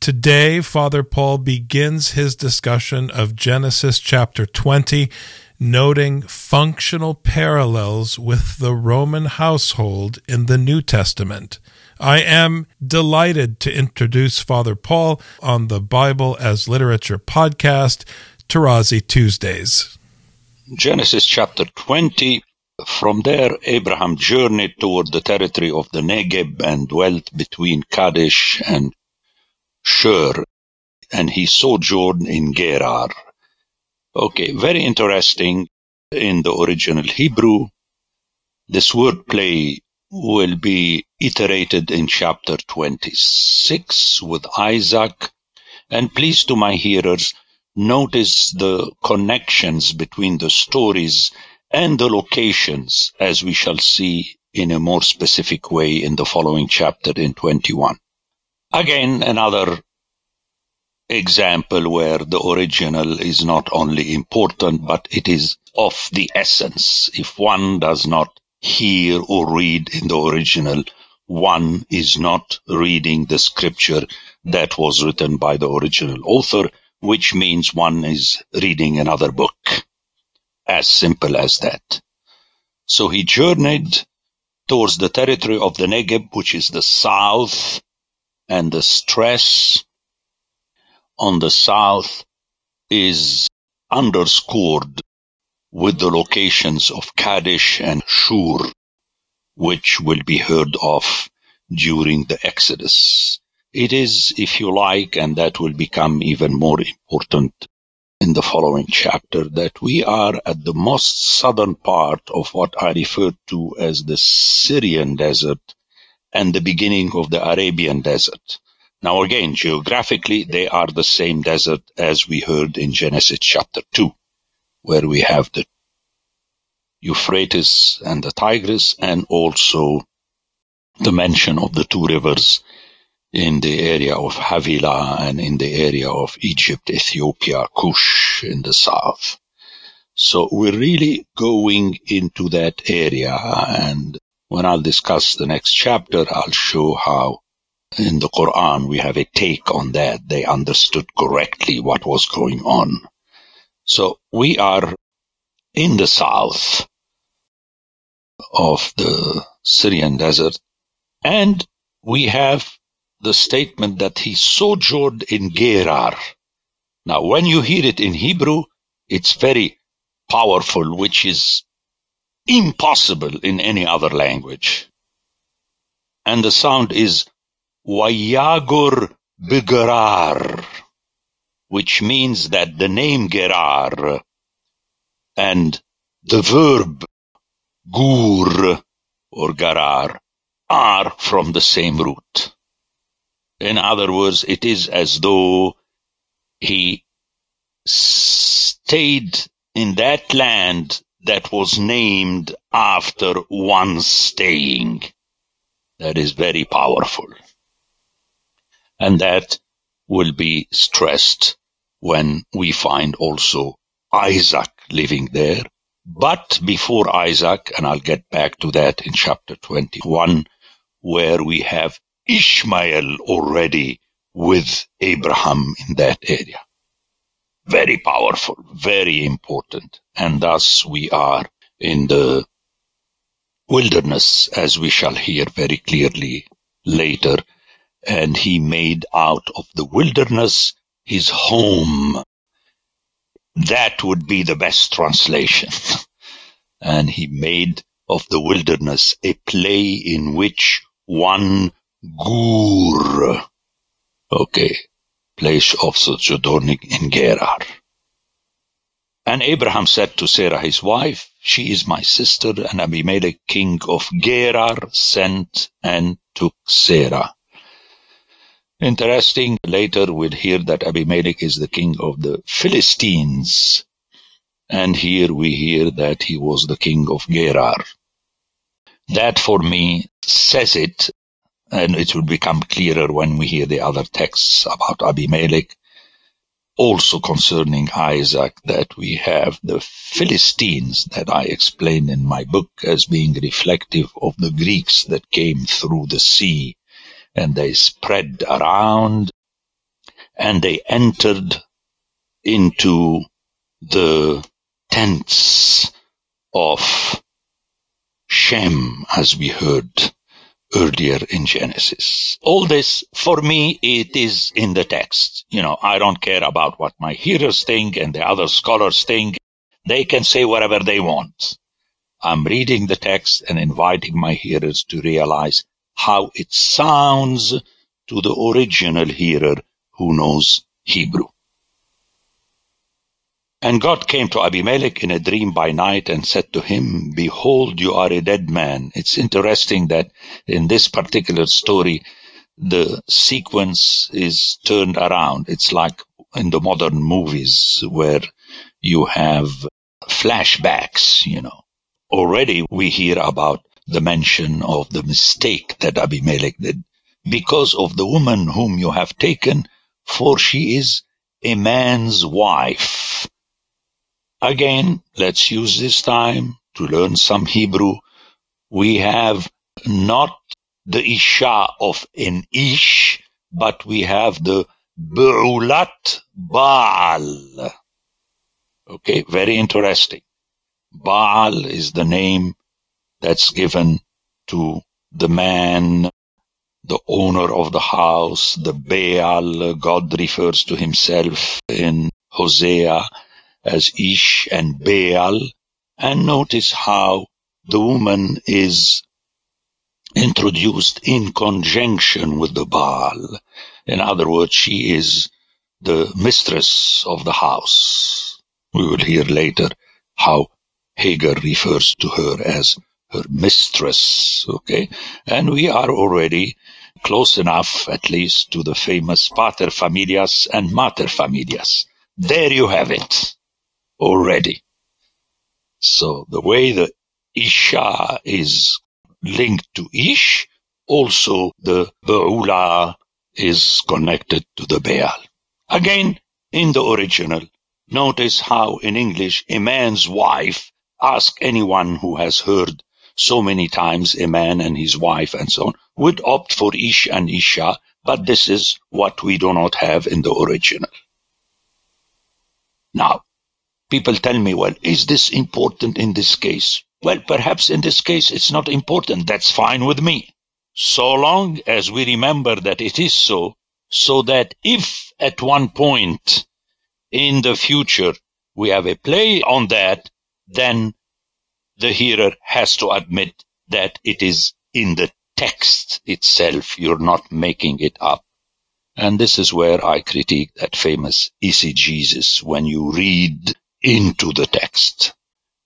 Today, Father Paul begins his discussion of Genesis chapter 20, noting functional parallels with the Roman household in the New Testament. I am delighted to introduce Father Paul on the Bible as Literature podcast, Tarazi Tuesdays. Genesis chapter 20. From there, Abraham journeyed toward the territory of the Negeb and dwelt between Kadesh and Shur, and he sojourned in Gerar. Okay, very interesting in the original Hebrew. This wordplay will be iterated in chapter 26 with Isaac. And please, to my hearers, notice the connections between the stories and the locations, as we shall see in a more specific way in the following chapter in 21. Again, another example where the original is not only important, but it is of the essence. If one does not hear or read in the original, one is not reading the scripture that was written by the original author, which means one is reading another book. As simple as that. So he journeyed towards the territory of the Negev, which is the south, and the stress on the south is underscored with the locations of Kadesh and Shur, which will be heard of during the Exodus. It is, if you like, and that will become even more important in the following chapter, that we are at the most southern part of what I refer to as the Syrian desert and the beginning of the Arabian desert. Now again, geographically, they are the same desert as we heard in Genesis chapter 2, where we have the Euphrates and the Tigris and also the mention of the two rivers in the area of Havilah and in the area of Egypt, Ethiopia, Cush in the south. So we're really going into that area. And when I'll discuss the next chapter, I'll show how in the Quran we have a take on that. They understood correctly what was going on. So we are in the south of the Syrian desert and we have the statement that he sojourned in Gerar. Now, when you hear it in Hebrew, it's very powerful, which is impossible in any other language. And the sound is Wayagur Bigerar, which means that the name Gerar and the verb gur or garar are from the same root. In other words, it is as though he stayed in that land that was named after one staying. That is very powerful. And that will be stressed when we find also Isaac living there. But before Isaac, and I'll get back to that in chapter 21, where we have Ishmael already with Abraham in that area. Very powerful, very important. And thus we are in the wilderness, as we shall hear very clearly later. And he made out of the wilderness his home. That would be the best translation. and he made of the wilderness a play in which one Gur. Okay. Place of sojourning in Gerar. And Abraham said to Sarah his wife, She is my sister, and Abimelech king of Gerar sent and took Sarah. Interesting, later we'll hear that Abimelech is the king of the Philistines. And here we hear that he was the king of Gerar. That for me says it, and it will become clearer when we hear the other texts about Abimelech. Also concerning Isaac, that we have the Philistines that I explained in my book as being reflective of the Greeks that came through the sea. And they spread around and they entered into the tents of Shem, as we heard earlier in Genesis. All this, for me, it is in the text. You know, I don't care about what my hearers think and the other scholars think. They can say whatever they want. I'm reading the text and inviting my hearers to realize how it sounds to the original hearer who knows Hebrew. And God came to Abimelech in a dream by night and said to him, Behold, you are a dead man. It's interesting that in this particular story, the sequence is turned around. It's like in the modern movies where you have flashbacks, you know. Already we hear about the mention of the mistake that Abimelech did because of the woman whom you have taken, for she is a man's wife. Again, let's use this time to learn some Hebrew. We have not the Isha of an Ish, but we have the Be'ulat Baal. Okay, very interesting. Baal is the name that's given to the man, the owner of the house, the Baal. God refers to himself in Hosea as Ish and Baal. And notice how the woman is introduced in conjunction with the Baal. In other words, she is the mistress of the house. We will hear later how Hagar refers to her as her mistress. Okay. And we are already close enough, at least, to the famous pater familias and mater familias. There you have it already. So the way the Isha is linked to Ish, also the Be'ula is connected to the Baal. Again, in the original, notice how in English a man's wife ask anyone who has heard so many times a man and his wife and so on would opt for Ish and Isha, but this is what we do not have in the original. Now, people tell me, well, is this important in this case? Well, perhaps in this case it's not important. That's fine with me. So long as we remember that it is so, so that if at one point in the future we have a play on that, then the hearer has to admit that it is in the text itself. You're not making it up. And this is where I critique that famous eisegesis when you read into the text.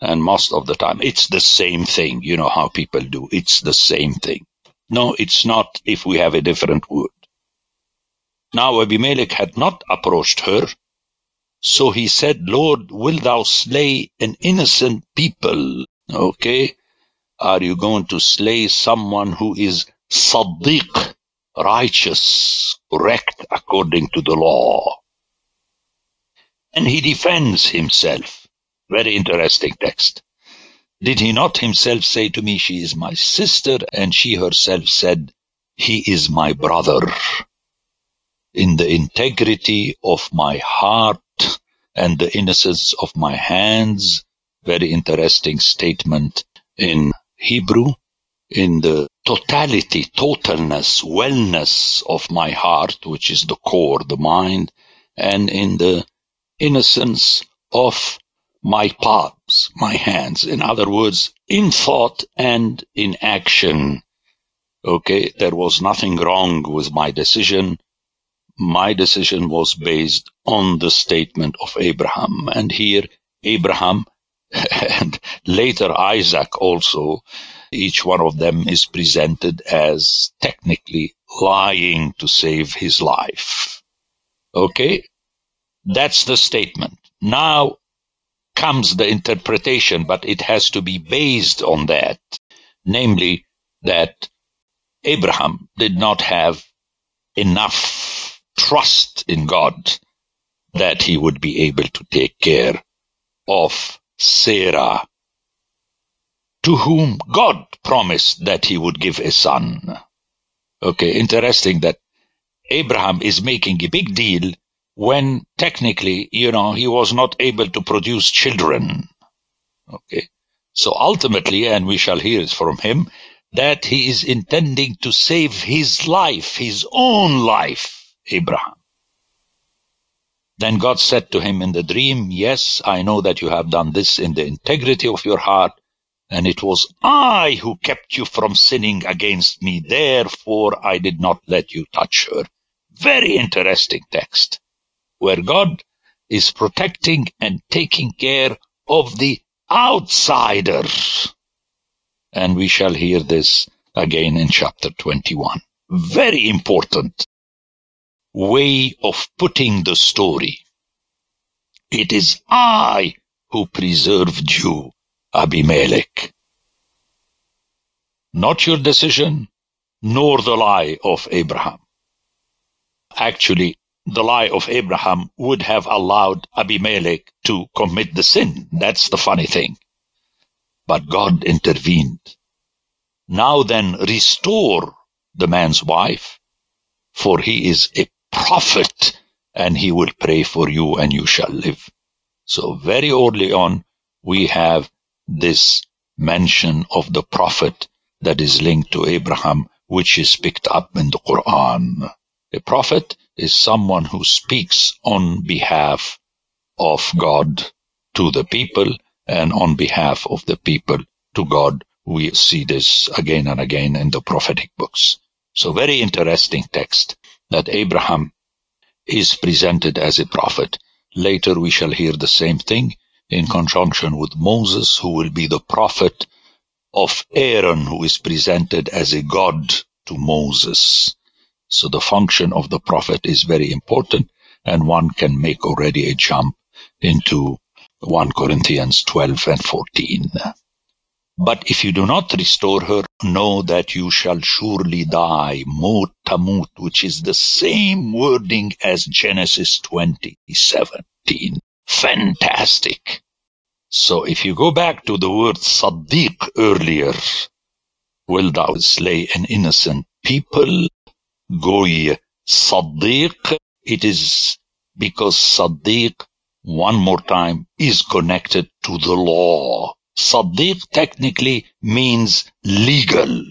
And most of the time, it's the same thing. You know how people do. It's the same thing. No, it's not if we have a different word. Now Abimelech had not approached her. So he said, Lord, will thou slay an innocent people Okay? Are you going to slay someone who is Sadiq, righteous, correct according to the law? And he defends himself. Very interesting text. Did he not himself say to me, She is my sister? And she herself said, He is my brother. In the integrity of my heart and the innocence of my hands, very interesting statement in Hebrew, in the totality, totalness, wellness of my heart, which is the core, the mind, and in the innocence of my palms, my hands. In other words, in thought and in action. Okay, there was nothing wrong with my decision. My decision was based on the statement of Abraham. And here, Abraham and later Isaac also each one of them is presented as technically lying to save his life. Okay? That's the statement. Now comes the interpretation, but it has to be based on that. Namely, that Abraham did not have enough trust in God that he would be able to take care of Sarah, to whom God promised that he would give a son. Okay, interesting that Abraham is making a big deal when technically, you know, he was not able to produce children. Okay. So ultimately, and we shall hear it from him, that he is intending to save his life, his own life, Abraham. Then God said to him in the dream, Yes, I know that you have done this in the integrity of your heart, and it was I who kept you from sinning against me. Therefore, I did not let you touch her. Very interesting text, where God is protecting and taking care of the outsiders. And we shall hear this again in chapter 21. Very important way of putting the story. It is I who preserved you, Abimelech. Not your decision, nor the lie of Abraham. Actually, the lie of Abraham would have allowed Abimelech to commit the sin. That's the funny thing. But God intervened. Now then, restore the man's wife, for he is a prophet, and he will pray for you and you shall live. So very early on, we have this mention of the prophet that is linked to Abraham, which is picked up in the Quran. A prophet is someone who speaks on behalf of God to the people and on behalf of the people to God. We see this again and again in the prophetic books. So very interesting text that Abraham is presented as a prophet. Later we shall hear the same thing in conjunction with Moses, who will be the prophet of Aaron, who is presented as a god to Moses. So the function of the prophet is very important, and one can make already a jump into 1 Corinthians 12 and 14. But if you do not restore her, know that you shall surely die. Mot tamut, which is the same wording as Genesis 20, 17. Fantastic. So if you go back to the word Sadiq earlier, will thou slay an innocent people? Goy Sadiq, it is because Sadiq, one more time, is connected to the law. Sadiq technically means legal.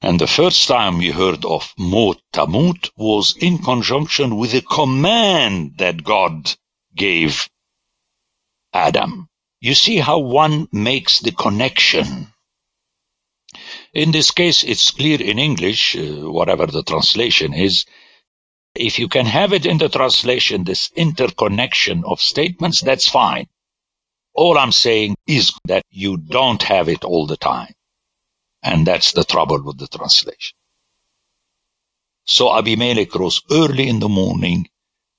And the first time we heard of Mot Tamut was in conjunction with a command that God gave Adam. You see how one makes the connection. In this case, it's clear in English, uh, whatever the translation is, if you can have it in the translation, this interconnection of statements, that's fine. All I'm saying is that you don't have it all the time. And that's the trouble with the translation. So Abimelech rose early in the morning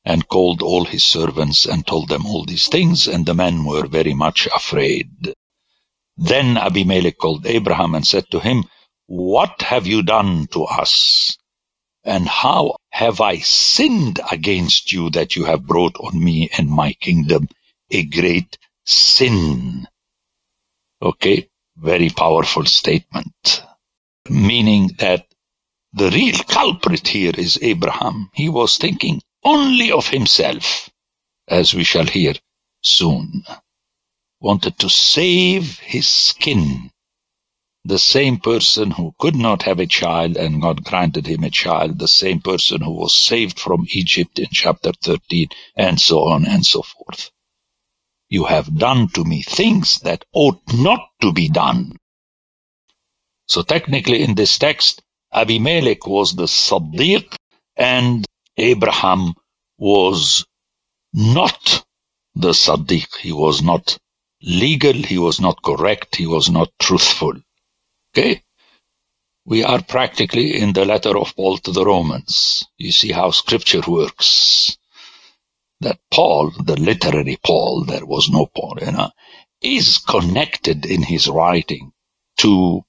and called all his servants and told them all these things, and the men were very much afraid. Then Abimelech called Abraham and said to him, What have you done to us? And how have I sinned against you that you have brought on me and my kingdom a great sin? Okay, very powerful statement. Meaning that the real culprit here is Abraham. He was thinking only of himself, as we shall hear soon. Wanted to save his skin the same person who could not have a child and God granted him a child, the same person who was saved from Egypt in chapter 13, and so on and so forth. You have done to me things that ought not to be done. So technically in this text, Abimelech was the Sadiq and Abraham was not the Sadiq. He was not legal, he was not correct, he was not truthful. Okay? We are practically in the letter of Paul to the Romans. You see how scripture works. That Paul, the literary Paul, there was no Paul, you know, is connected in his writing to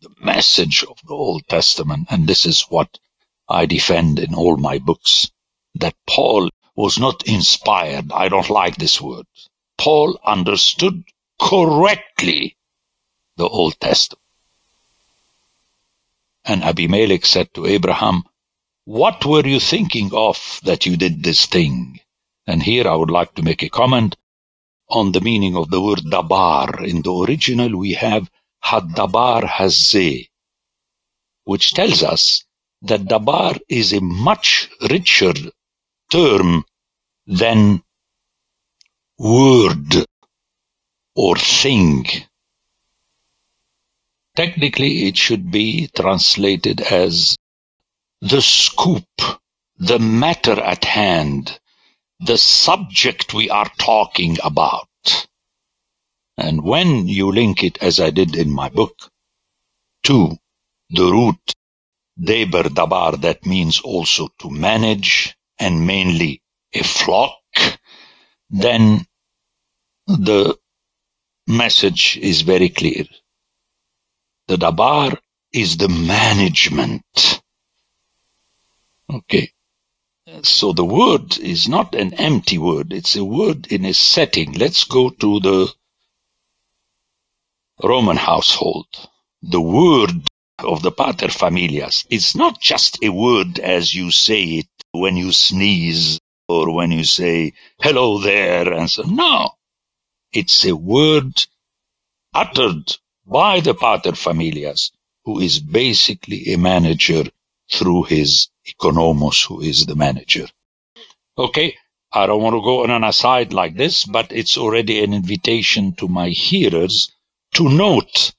the message of the Old Testament. And this is what I defend in all my books, that Paul was not inspired. I don't like this word. Paul understood correctly the Old Testament. And Abimelech said to Abraham, What were you thinking of that you did this thing? And here I would like to make a comment on the meaning of the word dabar. In the original, we have haddabar hazeh, which tells us that dabar is a much richer term than word or thing. Technically, it should be translated as the scoop, the matter at hand, the subject we are talking about. And when you link it, as I did in my book, to the root deber dabar, that means also to manage and mainly a flock, then the message is very clear. The dabar is the management. Okay. So the word is not an empty word. It's a word in a setting. Let's go to the Roman household. The word of the pater familias is not just a word as you say it when you sneeze or when you say hello there and so. No. It's a word uttered by the pater familias, who is basically a manager through his economos, who is the manager. Okay, I don't want to go on an aside like this, but it's already an invitation to my hearers to note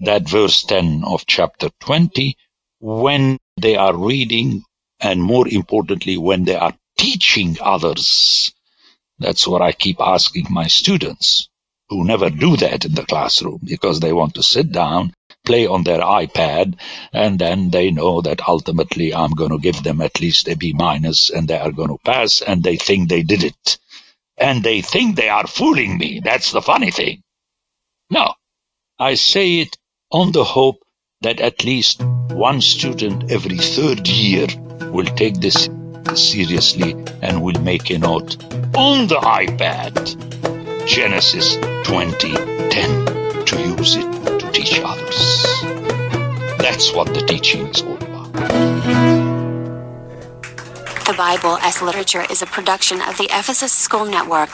that verse 10 of chapter 20 when they are reading and more importantly, when they are teaching others. That's what I keep asking my students who never do that in the classroom because they want to sit down, play on their iPad, and then they know that ultimately I'm going to give them at least a B minus and they are going to pass and they think they did it. And they think they are fooling me. That's the funny thing. No, I say it on the hope that at least one student every third year will take this seriously and will make a note on the iPad Genesis 20:10 to use it to teach others. That's what the teaching is all about. The Bible as Literature is a production of the Ephesus School Network.